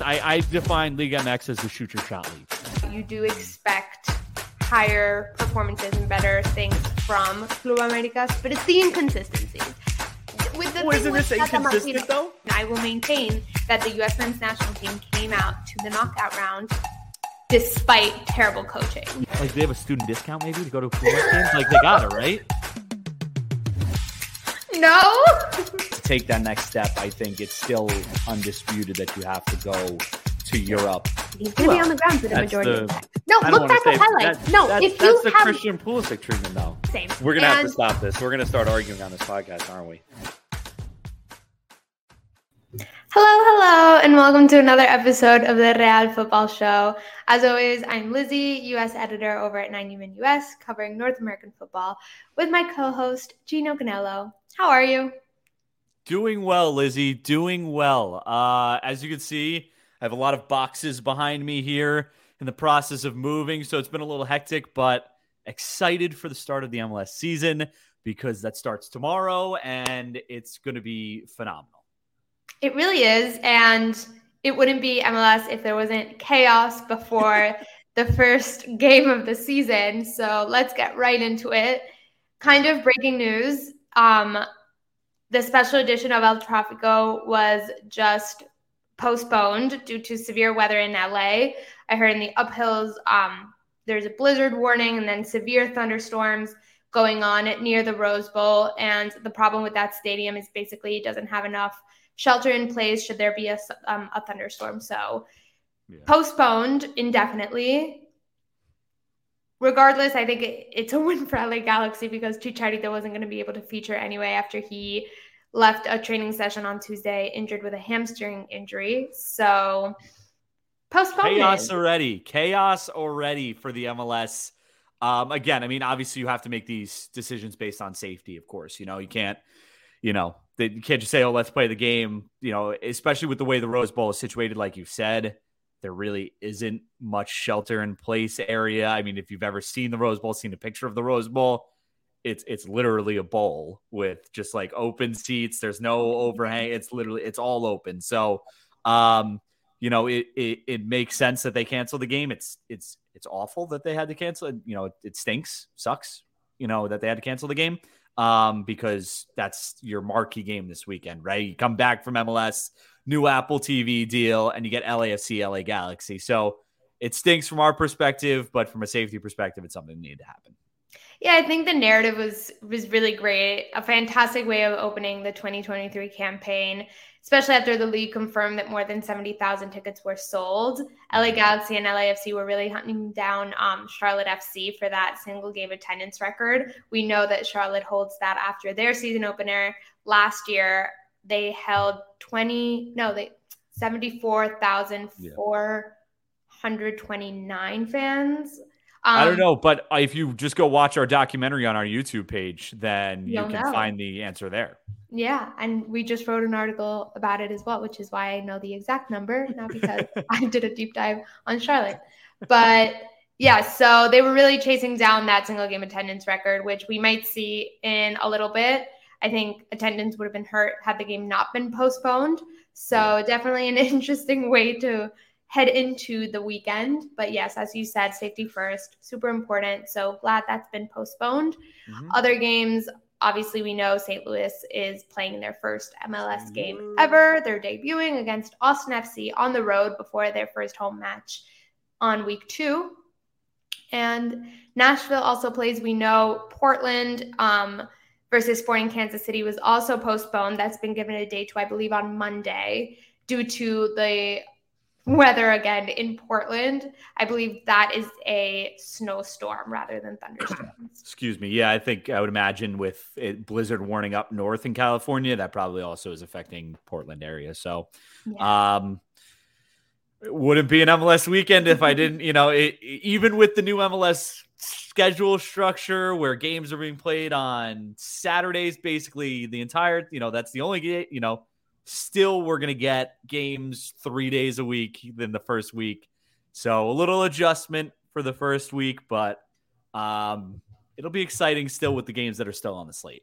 I, I define Liga MX as the shoot your shot league. You do expect higher performances and better things from Club Americas, but it's the inconsistencies. With the oh, well, isn't this inconsistent, Martino, though? I will maintain that the U.S. men's national team came out to the knockout round despite terrible coaching. Like they have a student discount maybe to go to Pumas games. Like they got it right. No, take that next step, I think it's still undisputed that you have to go to Europe. he's going to be on the ground for the majority the- of the time. No, I look back at highlights. that- no, that- if That's you the have Christian Pulisic treatment though. same, We're gonna have to stop this. We're gonna start arguing on this podcast, aren't we? Hello, hello, and welcome to another episode of the Real Futbol Show. As always, I'm Lizzy, U.S. editor over at 90 Min US, covering North American football, with my co-host Geno Canello. How are you? Doing well, Lizzy. Doing well. Uh, as you can see, I have a lot of boxes behind me here in the process of moving, so it's been a little hectic, but excited for the start of the MLS season because that starts tomorrow and it's going to be phenomenal. It really is, and it wouldn't be MLS if there wasn't chaos before the first game of the season. So let's get right into it. Kind of breaking news. Um, the special edition of El Tráfico was just postponed due to severe weather in LA. I heard in the uphills um, there's a blizzard warning and then severe thunderstorms going on near the Rose Bowl. And the problem with that stadium is basically it doesn't have enough shelter in place should there be a, um, a thunderstorm. So Yeah. postponed indefinitely. Regardless, I think it, it's a win for LA Galaxy because Chicharito wasn't going to be able to feature anyway after he left a training session on Tuesday injured with a hamstring injury. So postponed. Chaos already. Chaos already for the MLS. Um, again, I mean, obviously you have to make these decisions based on safety, of course. You know, you can't, you know, that you can't just say, "Oh, let's play the game." You know, especially with the way the Rose Bowl is situated, like you said, there really isn't much shelter in place area. I mean, if you've ever seen the Rose Bowl, seen a picture of the Rose Bowl, it's it's literally a bowl with just like open seats. There's no overhang. It's literally it's all open. So, um, you know, it, it it makes sense that they cancel the game. It's it's it's awful that they had to cancel it. You know, it, it stinks, sucks. You know that they had to cancel the game um, because that's your marquee game this weekend, right? You come back from MLS, new Apple TV deal, and you get LAFC, LA Galaxy. So it stinks from our perspective, but from a safety perspective, it's something that needed to happen. Yeah, I think the narrative was was really great. A fantastic way of opening the 2023 campaign, especially after the league confirmed that more than 70,000 tickets were sold. LA Galaxy and LAFC were really hunting down um, Charlotte FC for that single game attendance record. We know that Charlotte holds that after their season opener last year. They held 20, no, they 74,429 fans um, I don't um, know, but if you just go watch our documentary on our YouTube page, then you can know. find the answer there. Yeah, and we just wrote an article about it as well, which is why I know the exact number, not because I did a deep dive on Charlotte. But yeah, so they were really chasing down that single game attendance record, which we might see in a little bit. I think attendance would have been hurt had the game not been postponed. So definitely an interesting way to head into the weekend. But yes, as you said, safety first, super important. So glad that's been postponed. Mm-hmm. Other games, obviously, we know St. Louis is playing their first MLS game ever. They're debuting against Austin FC on the road before their first home match on week two. And Nashville also plays, we know, Portland. Um, versus Sporting Kansas City was also postponed. That's been given a date to, I believe, on Monday due to the weather again in Portland. I believe that is a snowstorm rather than thunderstorms. Excuse me. Yeah, I think I would imagine with it, blizzard warning up north in California, that probably also is affecting Portland area. So, yeah. um, it wouldn't be an MLS weekend if I didn't, you know, it, even with the new MLS schedule structure where games are being played on Saturdays, basically the entire, you know, that's the only game, you know, Still, we're going to get games three days a week than the first week. So a little adjustment for the first week, but um, it'll be exciting still with the games that are still on the slate.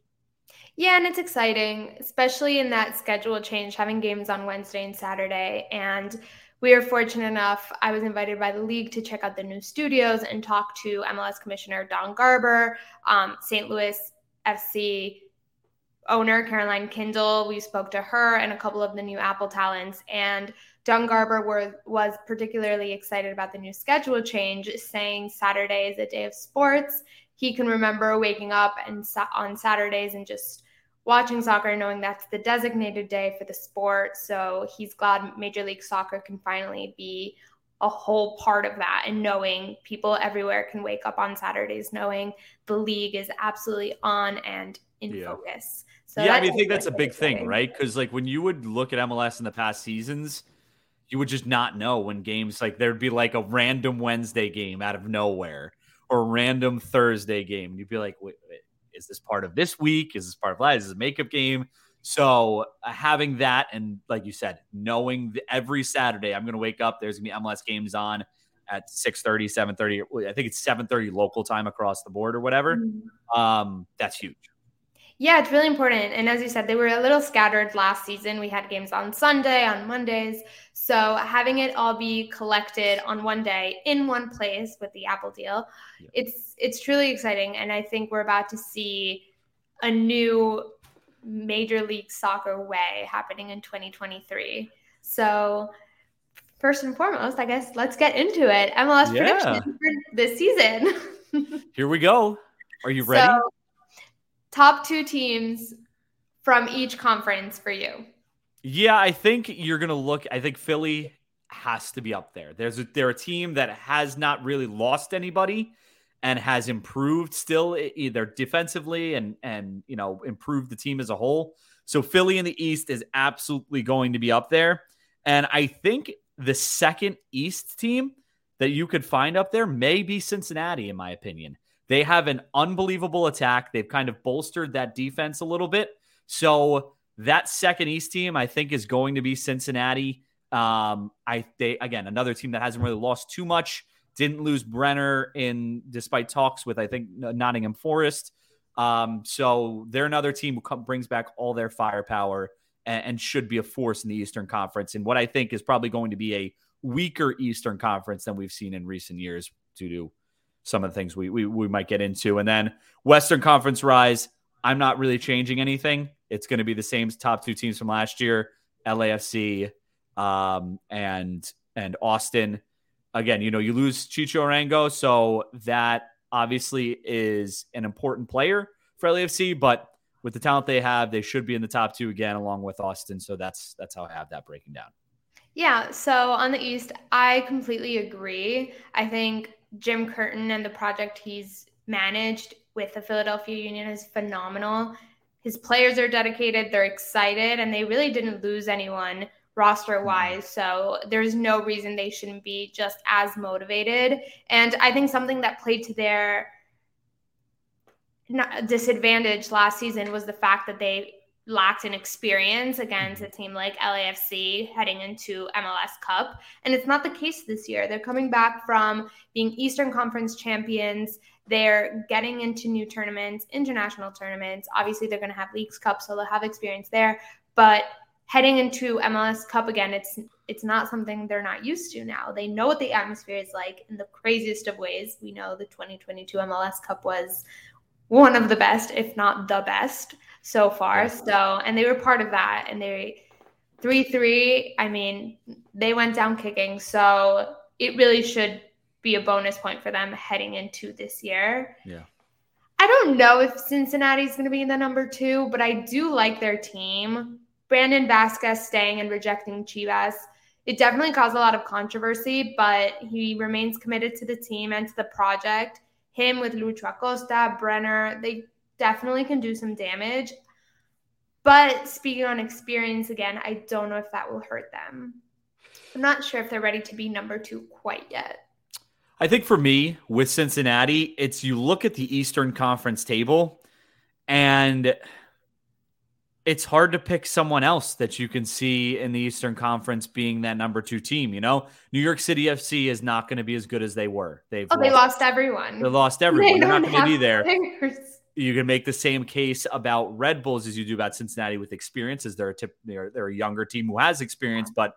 Yeah, and it's exciting, especially in that schedule change, having games on Wednesday and Saturday. And we are fortunate enough, I was invited by the league to check out the new studios and talk to MLS Commissioner Don Garber, um, St. Louis FC owner, Carolyn Kindle. We spoke to her and a couple of the new Apple talents. And Don Garber were, was particularly excited about the new schedule change, saying Saturday is a day of sports. He can remember waking up and on Saturdays and just watching soccer, knowing that's the designated day for the sport. So he's glad Major League Soccer can finally be a whole part of that and knowing people everywhere can wake up on Saturdays knowing the league is absolutely on and in yeah. focus. So yeah, I mean, I think that's a big thing, right? Because like when you would look at MLS in the past seasons, you would just not know when games like there'd be like a random Wednesday game out of nowhere or a random Thursday game. You'd be like, wait, wait, is this part of this week? Is this part of live? Is this a makeup game? So uh, having that and like you said, knowing that every Saturday I'm going to wake up, there's going to be MLS games on at 6:30, 7:30. I think it's 7:30 local time across the board or whatever. Mm-hmm. Um, that's huge. Yeah, it's really important. And as you said, they were a little scattered last season. We had games on Sunday, on Mondays. So having it all be collected on one day in one place with the Apple deal, yeah. it's it's truly exciting. And I think we're about to see a new Major League Soccer way happening in 2023. So first and foremost, I guess let's get into it. MLS yeah. predictions for this season. Here we go. Are you ready? So, top two teams from each conference for you. Yeah, I think you're going to look. I think Philly has to be up there. There's a, they're a team that has not really lost anybody and has improved still either defensively and and you know improved the team as a whole. So Philly in the East is absolutely going to be up there. And I think the second East team that you could find up there may be Cincinnati, in my opinion. They have an unbelievable attack. They've kind of bolstered that defense a little bit. So that second East team, I think, is going to be Cincinnati. Um, I they again another team that hasn't really lost too much. Didn't lose Brenner in despite talks with I think Nottingham Forest. Um, so they're another team who come, brings back all their firepower and, and should be a force in the Eastern Conference. And what I think is probably going to be a weaker Eastern Conference than we've seen in recent years due to some of the things we, we, we might get into. And then Western Conference rise, I'm not really changing anything. It's going to be the same top two teams from last year, LAFC um, and and Austin. Again, you know, you lose Chicho Arango, so that obviously is an important player for LAFC, but with the talent they have, they should be in the top two again, along with Austin. So that's that's how I have that breaking down. Yeah. So on the East, I completely agree. I think Jim Curtin and the project he's managed with the Philadelphia Union is phenomenal. His players are dedicated, they're excited, and they really didn't lose anyone roster wise. Mm-hmm. So there's no reason they shouldn't be just as motivated. And I think something that played to their disadvantage last season was the fact that they lacked in experience against mm-hmm. a team like LAFC heading into MLS Cup. And it's not the case this year. They're coming back from being Eastern Conference champions. They're getting into new tournaments, international tournaments. Obviously, they're going to have Leagues Cup, so they'll have experience there. But heading into MLS Cup again, it's it's not something they're not used to now. They know what the atmosphere is like in the craziest of ways. We know the 2022 MLS Cup was one of the best, if not the best so far. So, and they were part of that. And they, 3 3, I mean, they went down kicking. So it really should be a bonus point for them heading into this year. Yeah. I don't know if Cincinnati's going to be in the number two, but I do like their team. Brandon Vazquez staying and rejecting Chivas. It definitely caused a lot of controversy, but he remains committed to the team and to the project him with Lucho Acosta, Brenner, they definitely can do some damage. But speaking on experience again, I don't know if that will hurt them. I'm not sure if they're ready to be number two quite yet. I think for me with Cincinnati, it's you look at the Eastern Conference table and it's hard to pick someone else that you can see in the Eastern Conference being that number two team. You know, New York City FC is not going to be as good as they were. They've oh, lost, they lost everyone. They lost everyone. They They're not going to be there. Players. You can make the same case about Red Bulls as you do about Cincinnati with experience, as they're a tip, they're, they're a younger team who has experience, but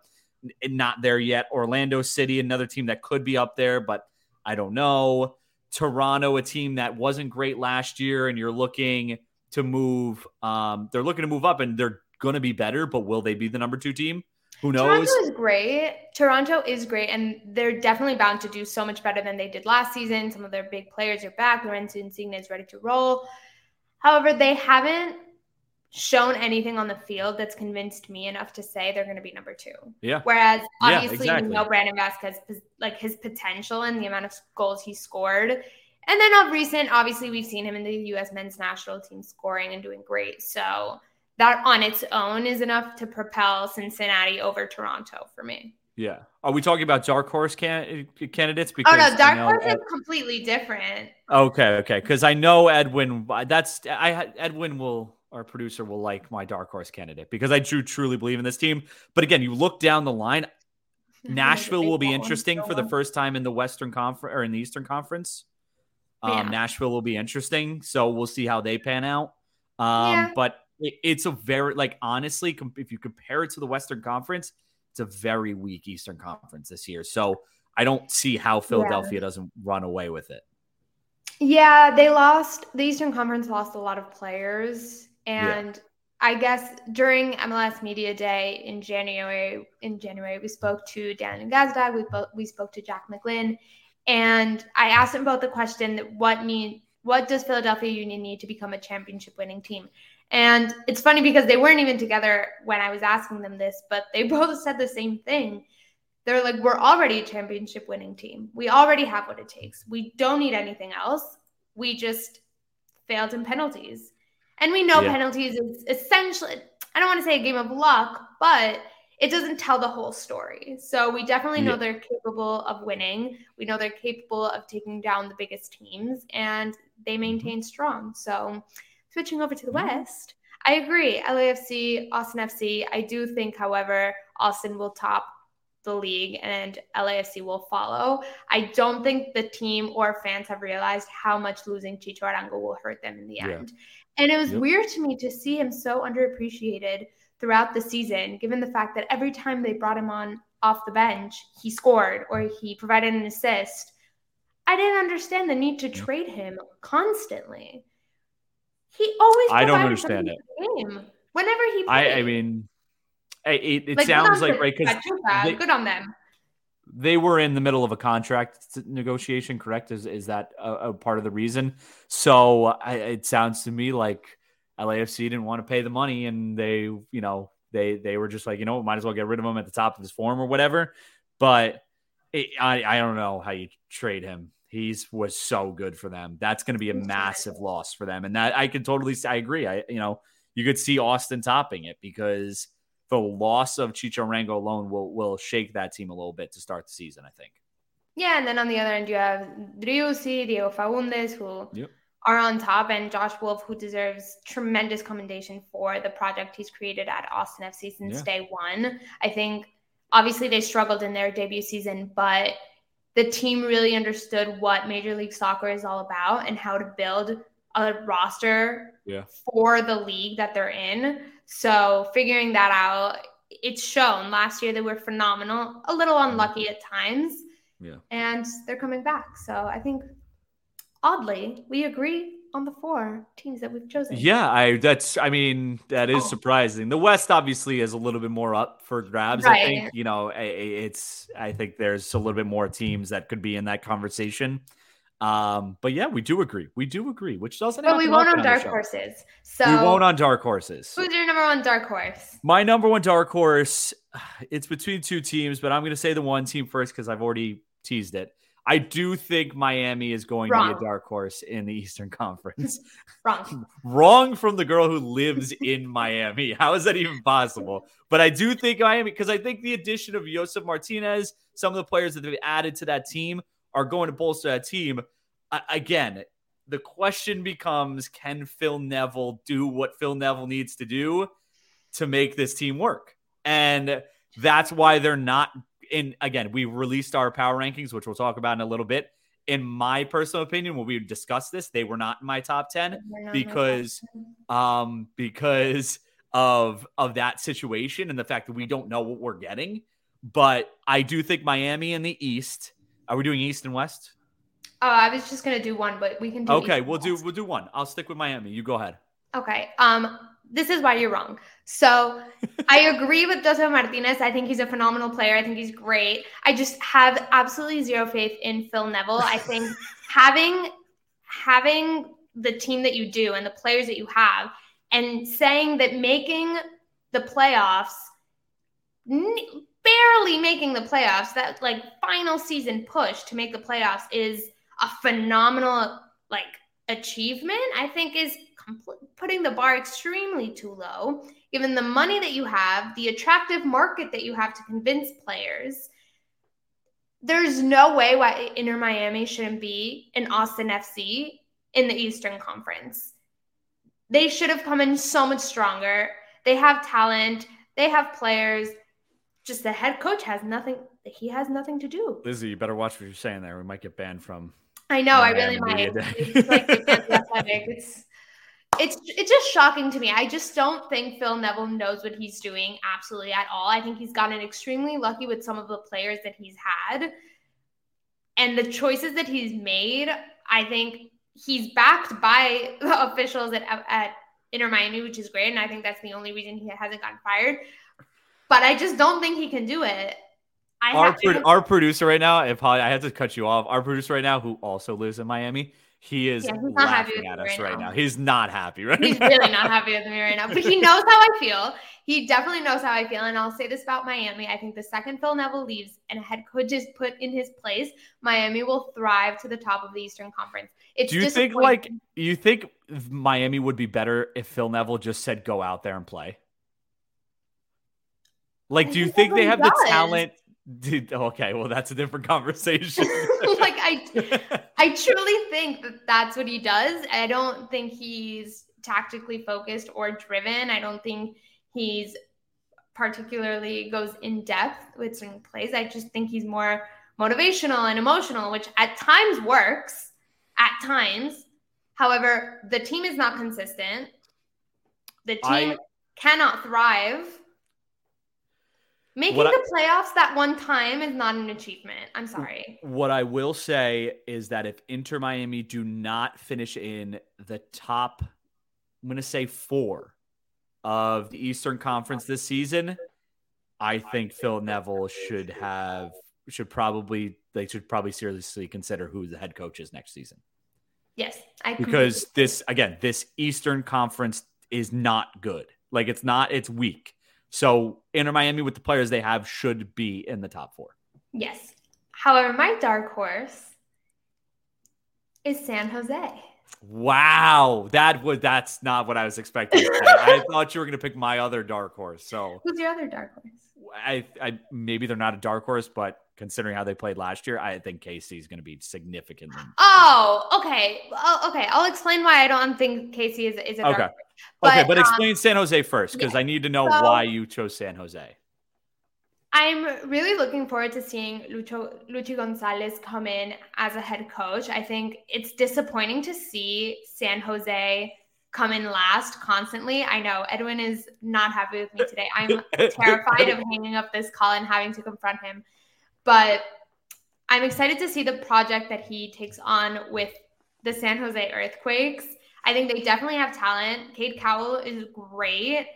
not there yet. Orlando City, another team that could be up there, but I don't know. Toronto, a team that wasn't great last year, and you're looking to move. Um, they're looking to move up, and they're going to be better. But will they be the number two team? Who knows? Toronto is great. Toronto is great, and they're definitely bound to do so much better than they did last season. Some of their big players are back. Lorenzo Insigne is ready to roll. However, they haven't shown anything on the field that's convinced me enough to say they're going to be number two. Yeah. Whereas obviously yeah, exactly. we know Brandon Vazquez, like his potential and the amount of goals he scored and then of recent, obviously, we've seen him in the U.S. men's national team scoring and doing great. So that on its own is enough to propel Cincinnati over Toronto for me. Yeah. Are we talking about dark horse can- candidates? Because oh no, dark horse Ed- is completely different. Okay, okay. Because I know Edwin. That's I. Edwin will our producer will like my dark horse candidate because I do truly believe in this team. But again, you look down the line. Nashville will be interesting for the first time in the Western Conference or in the Eastern Conference. Um, yeah. Nashville will be interesting, so we'll see how they pan out. Um, yeah. But it's a very like honestly, if you compare it to the Western Conference, it's a very weak Eastern Conference this year. So I don't see how Philadelphia yeah. doesn't run away with it. Yeah, they lost. The Eastern Conference lost a lot of players, and I guess during MLS Media Day in January, in January, we spoke to Dan Gazdag, we, bo- we spoke to Jack McGlynn, and I asked them both the question what mean what does Philadelphia Union need to become a championship winning team? And it's funny because they weren't even together when I was asking them this, but they both said the same thing. They're like, we're already a championship winning team. We already have what it takes. We don't need anything else. We just failed in penalties. And we know yeah. penalties is essentially, I don't want to say a game of luck, but it doesn't tell the whole story. So we definitely know yeah. they're capable of winning. We know they're capable of taking down the biggest teams and they mm-hmm. maintain strong. So switching over to the mm-hmm. West, I agree. LAFC, Austin FC. I do think, however, Austin will top the league and LAFC will follow. I don't think the team or fans have realized how much losing Chicho Arango will hurt them in the yeah. end. And it was yep. weird to me to see him so underappreciated throughout the season, given the fact that every time they brought him on off the bench, he scored or he provided an assist. I didn't understand the need to trade him constantly. He always. I don't understand it. Game. Whenever he, played. I, I mean, it, it like, sounds like right because good on them. they were in the middle of a contract negotiation. Correct? Is is that a, a part of the reason? So I, it sounds to me like LAFC didn't want to pay the money, and they, you know, they they were just like, you know, might as well get rid of him at the top of his form or whatever. But it, I I don't know how you trade him. He's was so good for them. That's going to be a massive loss for them, and that I can totally I agree. I you know you could see Austin topping it because the loss of Chicho Arango alone will will shake that team a little bit to start the season. I think. Yeah, and then on the other end you have Driussi, Diego Fagúndez, who yep. are on top, and Josh Wolff, who deserves tremendous commendation for the project he's created at Austin FC since yeah. day one. I think obviously they struggled in their debut season, but the team really understood what Major League Soccer is all about and how to build a roster yeah. for the league that they're in. So figuring that out, it's shown. Last year they were phenomenal, a little mm-hmm. unlucky at times. Yeah. And they're coming back. So I think oddly, we agree on the four teams that we've chosen. Yeah, I that's I mean that is oh. surprising. The West obviously is a little bit more up for grabs. Right. I think you know it's I think there's a little bit more teams that could be in that conversation. Um, but yeah, we do agree. We do agree, which doesn't. But we won't on dark horses. So we won't on dark horses. Who's your number one dark horse? My number one dark horse. It's between two teams, but I'm going to say the one team first because I've already teased it. I do think Miami is going Wrong. to be a dark horse in the Eastern Conference. Wrong. Wrong from the girl who lives in Miami. How is that even possible? But I do think Miami because I think the addition of Josef Martinez, some of the players that they've added to that team are going to bolster that team. I, again, the question becomes can Phil Neville do what Phil Neville needs to do to make this team work? And that's why they're not in again, we released our power rankings, which we'll talk about in a little bit. In my personal opinion, when we discussed this, they were not in my top 10 because um because of of that situation and the fact that we don't know what we're getting. But I do think Miami in the East. Are we doing East and West? Oh, I was just gonna do one, but we can do. Okay, we'll do we'll do one. I'll stick with Miami. You go ahead. Okay. Um, this is why you're wrong. So I agree with Josef Martinez. I think he's a phenomenal player. I think he's great. I just have absolutely zero faith in Phil Neville. I think having having the team that you do and the players that you have, and saying that making the playoffs, barely making the playoffs, that like final season push to make the playoffs is a phenomenal like achievement. I think is putting the bar extremely too low, given the money that you have, the attractive market that you have to convince players. There's no way why Inter Miami shouldn't be an Austin FC in the Eastern Conference. They should have come in so much stronger. They have talent, they have players. Just the head coach has nothing, he has nothing to do. Lizzy, you better watch what you're saying there. We might get banned from I know, I really might. It's like it's it's it's just shocking to me. I just don't think Phil Neville knows what he's doing absolutely at all. I think he's gotten extremely lucky with some of the players that he's had. And the choices that he's made, I think he's backed by the officials at at Inter Miami, which is great. And I think that's the only reason he hasn't gotten fired. But I just don't think he can do it. I our, pro- our producer right now, if I had to cut you off, our producer right now, who also lives in Miami, he is yeah, laughing at us right, right now. now. He's not happy right he's now. really not happy with me right now. But he knows how I feel. He definitely knows how I feel. And I'll say this about Miami. I think the second Phil Neville leaves and a head coach is put in his place, Miami will thrive to the top of the Eastern Conference. It's Do you think like you think Miami would be better if Phil Neville just said go out there and play? Like, do you think they have does. the talent Dude, okay, well that's a different conversation. like I I truly think that that's what he does. I don't think he's tactically focused or driven. I don't think he's particularly goes in depth with certain plays. I just think he's more motivational and emotional, which at times works. At times, however, the team is not consistent. The team I, cannot thrive Making the playoffs that one time is not an achievement. I'm sorry. What I will say is that if Inter Miami do not finish in the top, I'm going to say four of the Eastern Conference this season, I think Phil Neville should have should probably they should probably seriously consider who the head coach is next season. Yes, I because this again, this Eastern Conference is not good. Like it's not, it's weak. So Inter Miami with the players they have should be in the top four. Yes. However, my dark horse is San Jose. Wow, that was that's not what I was expecting. I thought you were going to pick my other dark horse. So who's your other dark horse? I, I maybe they're not a dark horse, but considering how they played last year, I think KC is going to be significantly. Oh, okay. Oh, okay. I'll explain why I don't think KC is is a okay. But, okay, but um, explain San Jose first because yeah. I need to know so, why you chose San Jose. I'm really looking forward to seeing Lucho Luchi Gonzalez come in as a head coach. I think it's disappointing to see San Jose come in last constantly. I know Edwin is not happy with me today. I'm terrified of hanging up this call and having to confront him. But I'm excited to see the project that he takes on with the San Jose Earthquakes. I think they definitely have talent. Cade Cowell is great.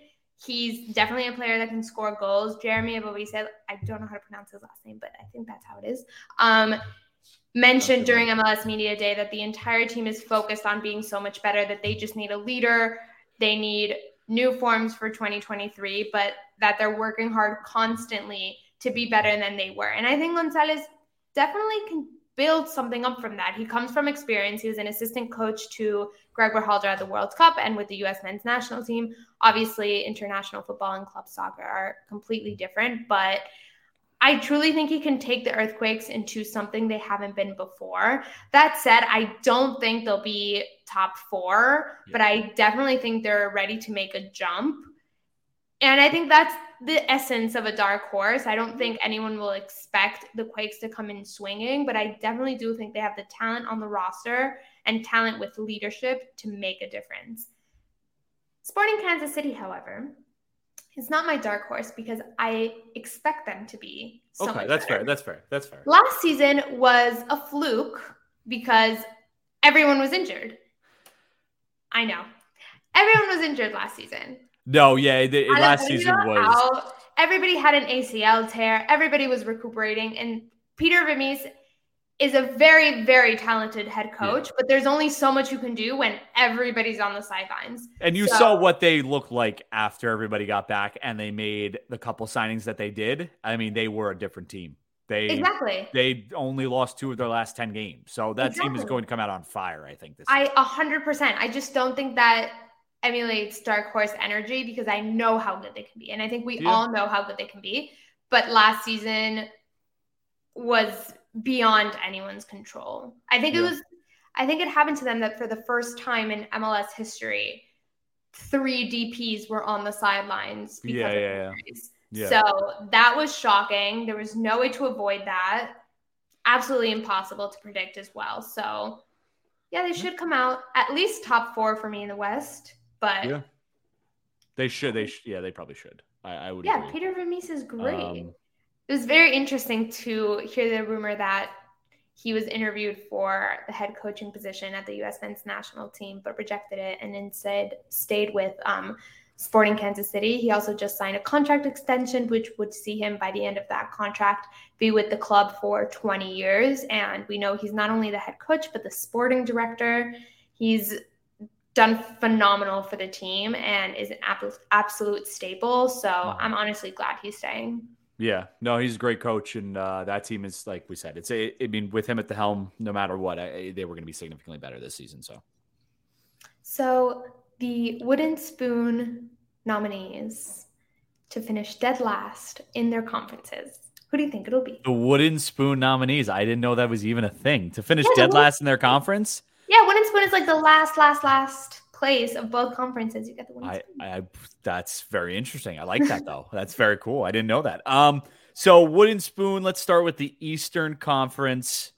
He's definitely a player that can score goals. Jeremy said, I don't know how to pronounce his last name, but I think that's how it is. Um, mentioned during MLS Media Day that the entire team is focused on being so much better that they just need a leader. They need new forms for 2023, but that they're working hard constantly to be better than they were. And I think Gonzalez definitely can build something up from that. He comes from experience. He was an assistant coach to Greg Berhalter at the World Cup and with the U.S. men's national team. Obviously, international football and club soccer are completely different, but I truly think he can take the Earthquakes into something they haven't been before. That said, I don't think they'll be top four, yeah. but I definitely think they're ready to make a jump. And I think that's the essence of a dark horse. I don't mm-hmm. think anyone will expect the Quakes to come in swinging, but I definitely do think they have the talent on the roster and talent with leadership to make a difference. Sporting Kansas City, however, is not my dark horse because I expect them to be. So okay, that's better. fair. That's fair. That's fair. Last season was a fluke because everyone was injured. I know. Everyone was injured last season. No, yeah, the, last season was. Out. Everybody had an ACL tear. Everybody was recuperating, and Peter Vermes is a very, very talented head coach. Yeah. But there's only so much you can do when everybody's on the sidelines. And you so, saw what they looked like after everybody got back, and they made the couple signings that they did. I mean, they were a different team. They exactly they only lost two of their last ten games, so that exactly. team is going to come out on fire. I think this. I a hundred percent. I just don't think that emulates Dark Horse energy because I know how good they can be. And I think we yeah. all know how good they can be. But last season was beyond anyone's control. I think yeah. it was, I think it happened to them that for the first time in MLS history, three DPs were on the sidelines because yeah, yeah, yeah. So that was shocking. There was no way to avoid that. Absolutely impossible to predict as well. So, yeah, they should come out at least top four for me in the West. But yeah, they should. They sh- yeah, they probably should. I, I would. Yeah, agree. Peter Vermes is great. Um, it was very interesting to hear the rumor that he was interviewed for the head coaching position at the U.S. men's national team, but rejected it and instead stayed with um, Sporting Kansas City. He also just signed a contract extension, which would see him by the end of that contract be with the club for 20 years. And we know he's not only the head coach, but the sporting director. He's done phenomenal for the team and is an absolute staple. So mm-hmm. I'm honestly glad he's staying. Yeah, no, he's a great coach, and uh, that team is like we said. It's a, I mean, with him at the helm, no matter what, I, they were going to be significantly better this season. So, so the Wooden Spoon nominees to finish dead last in their conferences. Who do you think it'll be? The Wooden Spoon nominees. I didn't know that was even a thing to finish yeah, dead last in their conference. Yeah, wooden spoon is like the last, last, last place of both conferences. You get the wooden I, spoon. I, that's very interesting. I like that though. that's very cool. I didn't know that. Um, so wooden spoon. Let's start with the Eastern Conference.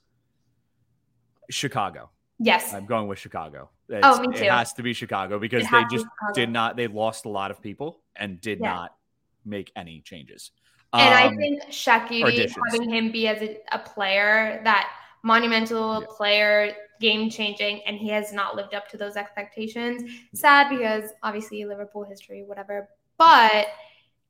Chicago. Yes, I'm going with Chicago. It's, oh, me too. It has to be Chicago because they just did not. They lost a lot of people and did yeah. not make any changes. And um, I think Shaqiri having him be as a, a player that monumental yeah. player game changing, and he has not lived up to those expectations. Sad because obviously Liverpool history, whatever. But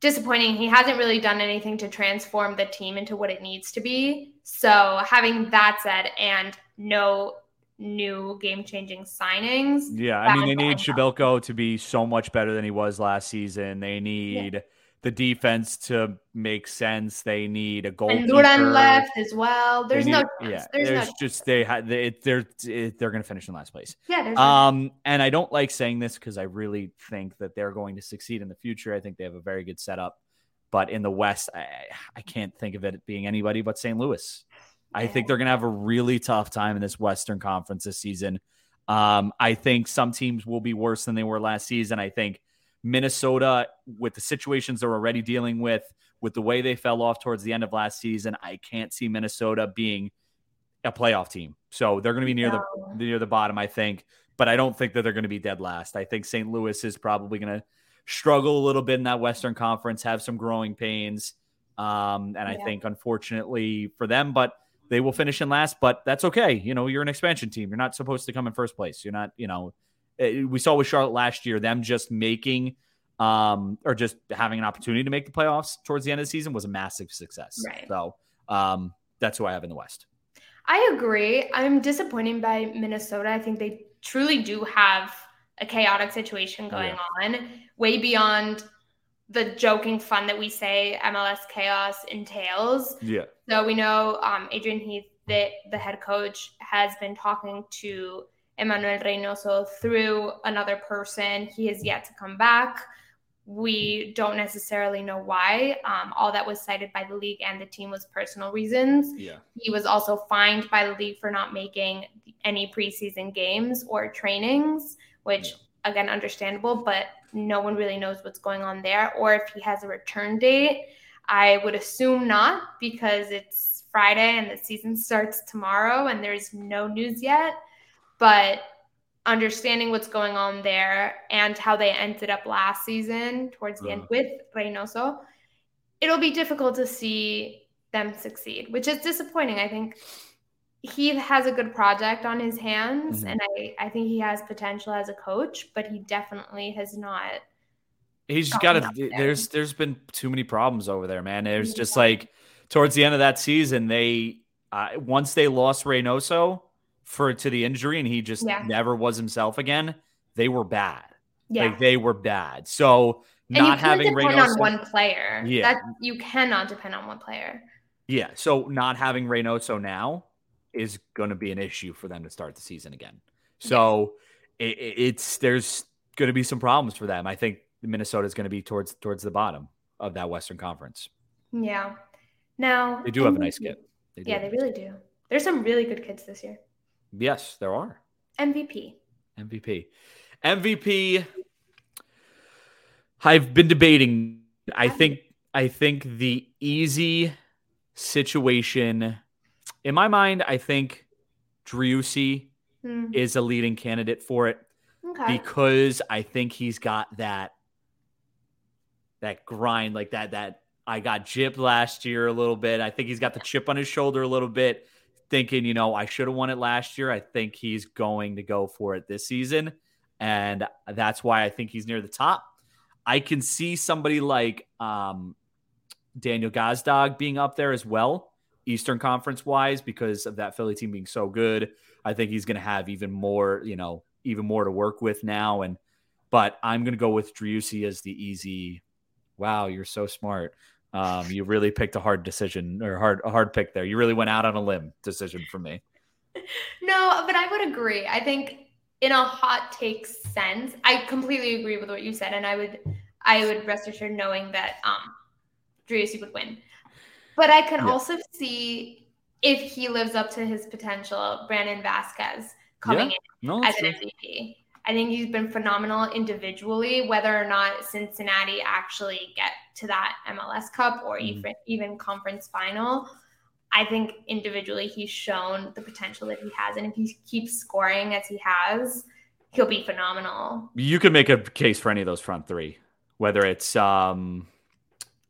disappointing. He hasn't really done anything to transform the team into what it needs to be. So, having that said, and no new game changing signings. Yeah, I mean, they need Przybylko to be so much better than he was last season. They need. Yeah the defense to make sense. They need a goal. And Duran left as well. There's need, no. Yeah, there's, there's no just they had they, they're they're going to finish in last place. Yeah. um, no. and I don't like saying this because I really think that they're going to succeed in the future. I think they have a very good setup, but in the West, I I can't think of it being anybody but St. Louis. Yeah. I think they're going to have a really tough time in this Western Conference this season. Um, I think some teams will be worse than they were last season. I think Minnesota, with the situations they're already dealing with, with the way they fell off towards the end of last season, I can't see Minnesota being a playoff team. So they're going to be near no. the near the bottom, I think. But I don't think that they're going to be dead last. I think St. Louis is probably going to struggle a little bit in that Western Conference, have some growing pains. Um, and yeah. I think, unfortunately for them, but they will finish in last. But that's okay. You know, you're an expansion team. You're not supposed to come in first place. You're not, you know, we saw with Charlotte last year, them just making um, or just having an opportunity to make the playoffs towards the end of the season was a massive success. Right. So um, that's who I have in the West. I agree. I'm disappointed by Minnesota. I think they truly do have a chaotic situation going yeah. on, way beyond the joking fun that we say MLS chaos entails. Yeah. So we know um, Adrian Heath, the, the head coach, has been talking to Emmanuel Reynoso through another person. He has yet to come back. We don't necessarily know why. Um, all that was cited by the league and the team was personal reasons. Yeah. He was also fined by the league for not making any preseason games or trainings, which yeah. again understandable, but no one really knows what's going on there or if he has a return date. I would assume not because it's Friday and the season starts tomorrow and there's no news yet but understanding what's going on there and how they ended up last season towards the end uh-huh. with Reynoso, it'll be difficult to see them succeed, which is disappointing. I think he has a good project on his hands mm-hmm. and I, I think he has potential as a coach, but he definitely has not. He's got to, there's, there's been too many problems over there, man. There's yeah. just like towards the end of that season, they, uh, once they lost Reynoso, for to the injury and he just yeah. never was himself again, they were bad. Yeah. Like they were bad. So not having Reynoso, on one player. Yeah. That you cannot depend on one player. Yeah. So not having Reynoso now is going to be an issue for them to start the season again. So yes. it, it's there's going to be some problems for them. I think Minnesota is going to be towards towards the bottom of that Western Conference. Yeah. Now they do have a nice kid. They yeah, they really do. There's some really good kids this year. Yes, there are. MVP. MVP. MVP. I've been debating. I think I think the easy situation in my mind, I think Driussi hmm. is a leading candidate for it. Okay. Because I think he's got that that grind, like that that I got gypped last year a little bit. I think he's got the chip on his shoulder a little bit thinking, you know, I should have won it last year. I think he's going to go for it this season. And that's why I think he's near the top. I can see somebody like um, Daniel Gazdag being up there as well, Eastern Conference wise, because of that Philly team being so good. I think he's going to have even more, you know, even more to work with now. And, but I'm going to go with Driussi as the easy. Wow, you're so smart. Um, you really picked a hard decision or hard a hard pick there. You really went out on a limb decision for me. No, but I would agree. I think in a hot take sense, I completely agree with what you said, and I would I would rest assured knowing that um Driussi would win. But I can yeah. also see if he lives up to his potential, Brandon Vazquez coming yeah. in no, as an MVP. I think he's been phenomenal individually, whether or not Cincinnati actually get to that MLS Cup or mm-hmm. even even conference final. I think individually he's shown the potential that he has, and if he keeps scoring as he has, he'll be phenomenal. You could make a case for any of those front three, whether it's um,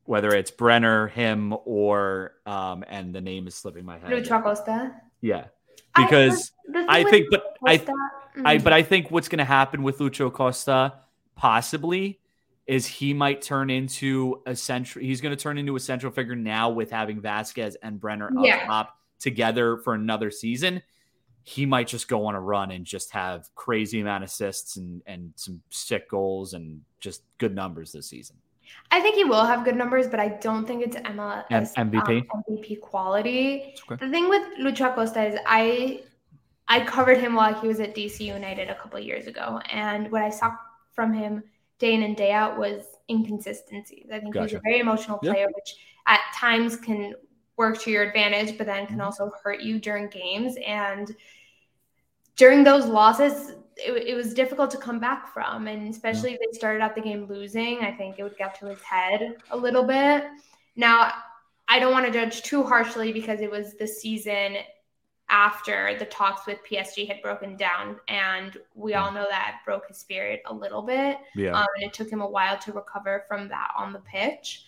whether it's Brenner, him, or um, and the name is slipping my head. Lucho Acosta. Yeah, because I, I think, but Costa, I, mm-hmm. I, but I think what's going to happen with Lucho Acosta possibly is he might turn into a central. He's going to turn into a central figure now with having Vazquez and Brenner up Yeah. top together for another season. He might just go on a run and just have crazy amount of assists and and some sick goals and just good numbers this season. I think he will have good numbers, but I don't think it's MLS M- MVP? um, MVP quality. Okay. The thing with Lucho Acosta is I I covered him while he was at DC United a couple of years ago, and what I saw from him day in and day out was inconsistencies. I think he's Gotcha. a very emotional Yeah. player, which at times can work to your advantage, but then can Mhm. also hurt you during games. And during those losses, it, it was difficult to come back from, and especially if they started out the game losing, I think it would get to his head a little bit. Now, I don't want to judge too harshly because it was the season after the talks with PSG had broken down, and we all know that broke his spirit a little bit. Yeah. Um, and it took him a while to recover from that on the pitch.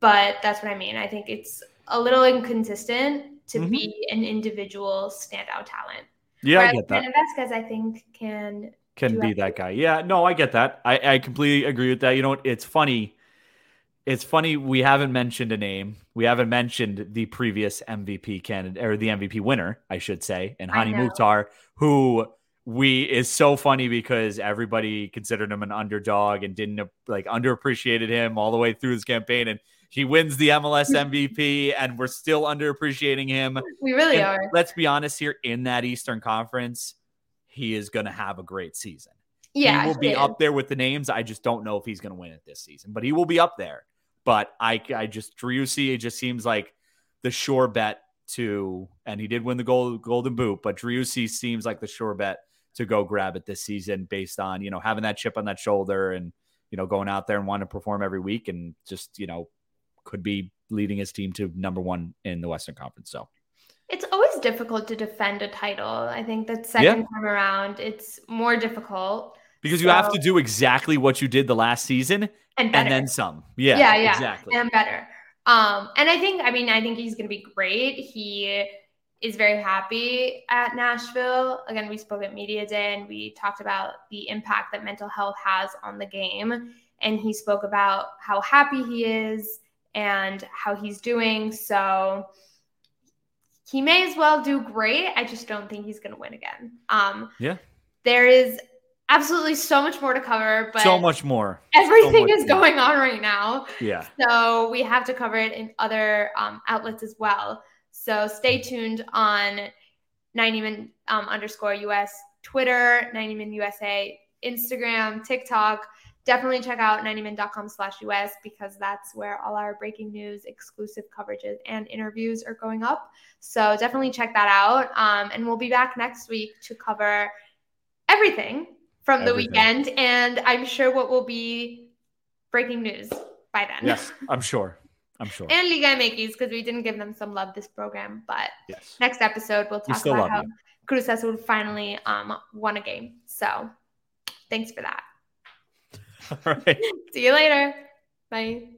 But that's what I mean. I think it's a little inconsistent to Mhm. be an individual standout talent. yeah, I get that. Brandon Vazquez, I think, can. can be that guy. Yeah, no, I get that. I, I completely agree with that. You know, it's funny. It's funny we haven't mentioned a name. We haven't mentioned the previous MVP candidate or the MVP winner, I should say, and Hany. Mukhtar, who we is so funny because everybody considered him an underdog and didn't like underappreciated him all the way through his campaign and he wins the MLS MVP and we're still underappreciating him. We really And are. let's be honest here in that Eastern Conference, he is going to have a great season. Yeah. he will be is. up there with the names. I just don't know if he's going to win it this season, but he will be up there. But I, I just Driussi, it just seems like the sure bet to, and he did win the gold, Golden Boot, but Driussi seems like the sure bet to go grab it this season based on you know having that chip on that shoulder and you know going out there and wanting to perform every week and just you know could be leading his team to number one in the Western Conference. So It's always difficult to defend a title. I think that second time around, it's more difficult because you have to do exactly what you did the last season and and then some. Yeah, Yeah, yeah, exactly. and better. Um, and I think, I mean, I think he's going to be great. He is very happy at Nashville. Again, we spoke at Media Day and we talked about the impact that mental health has on the game. And he spoke about how happy he is and how he's doing. So he may as well do great. I just don't think he's going to win again. Um, Yeah. There is absolutely so much more to cover, but so much more. everything so much is more. going on right now. Yeah. So we have to cover it in other um, outlets as well. So stay tuned on 90min um, underscore US Twitter, 90min USA Instagram, TikTok. Definitely check out 90min.com slash US because that's where all our breaking news, exclusive coverages, and interviews are going up. So definitely check that out. Um, and we'll be back next week to cover everything from the Everything. weekend. And I'm sure what will be breaking news by then. Yes, I'm sure. I'm sure. and Liga MX because we didn't give them some love this program. But yes. next episode we'll talk still about how you. Cruz Azul finally um won a game. So thanks for that. All right. See you later. Bye.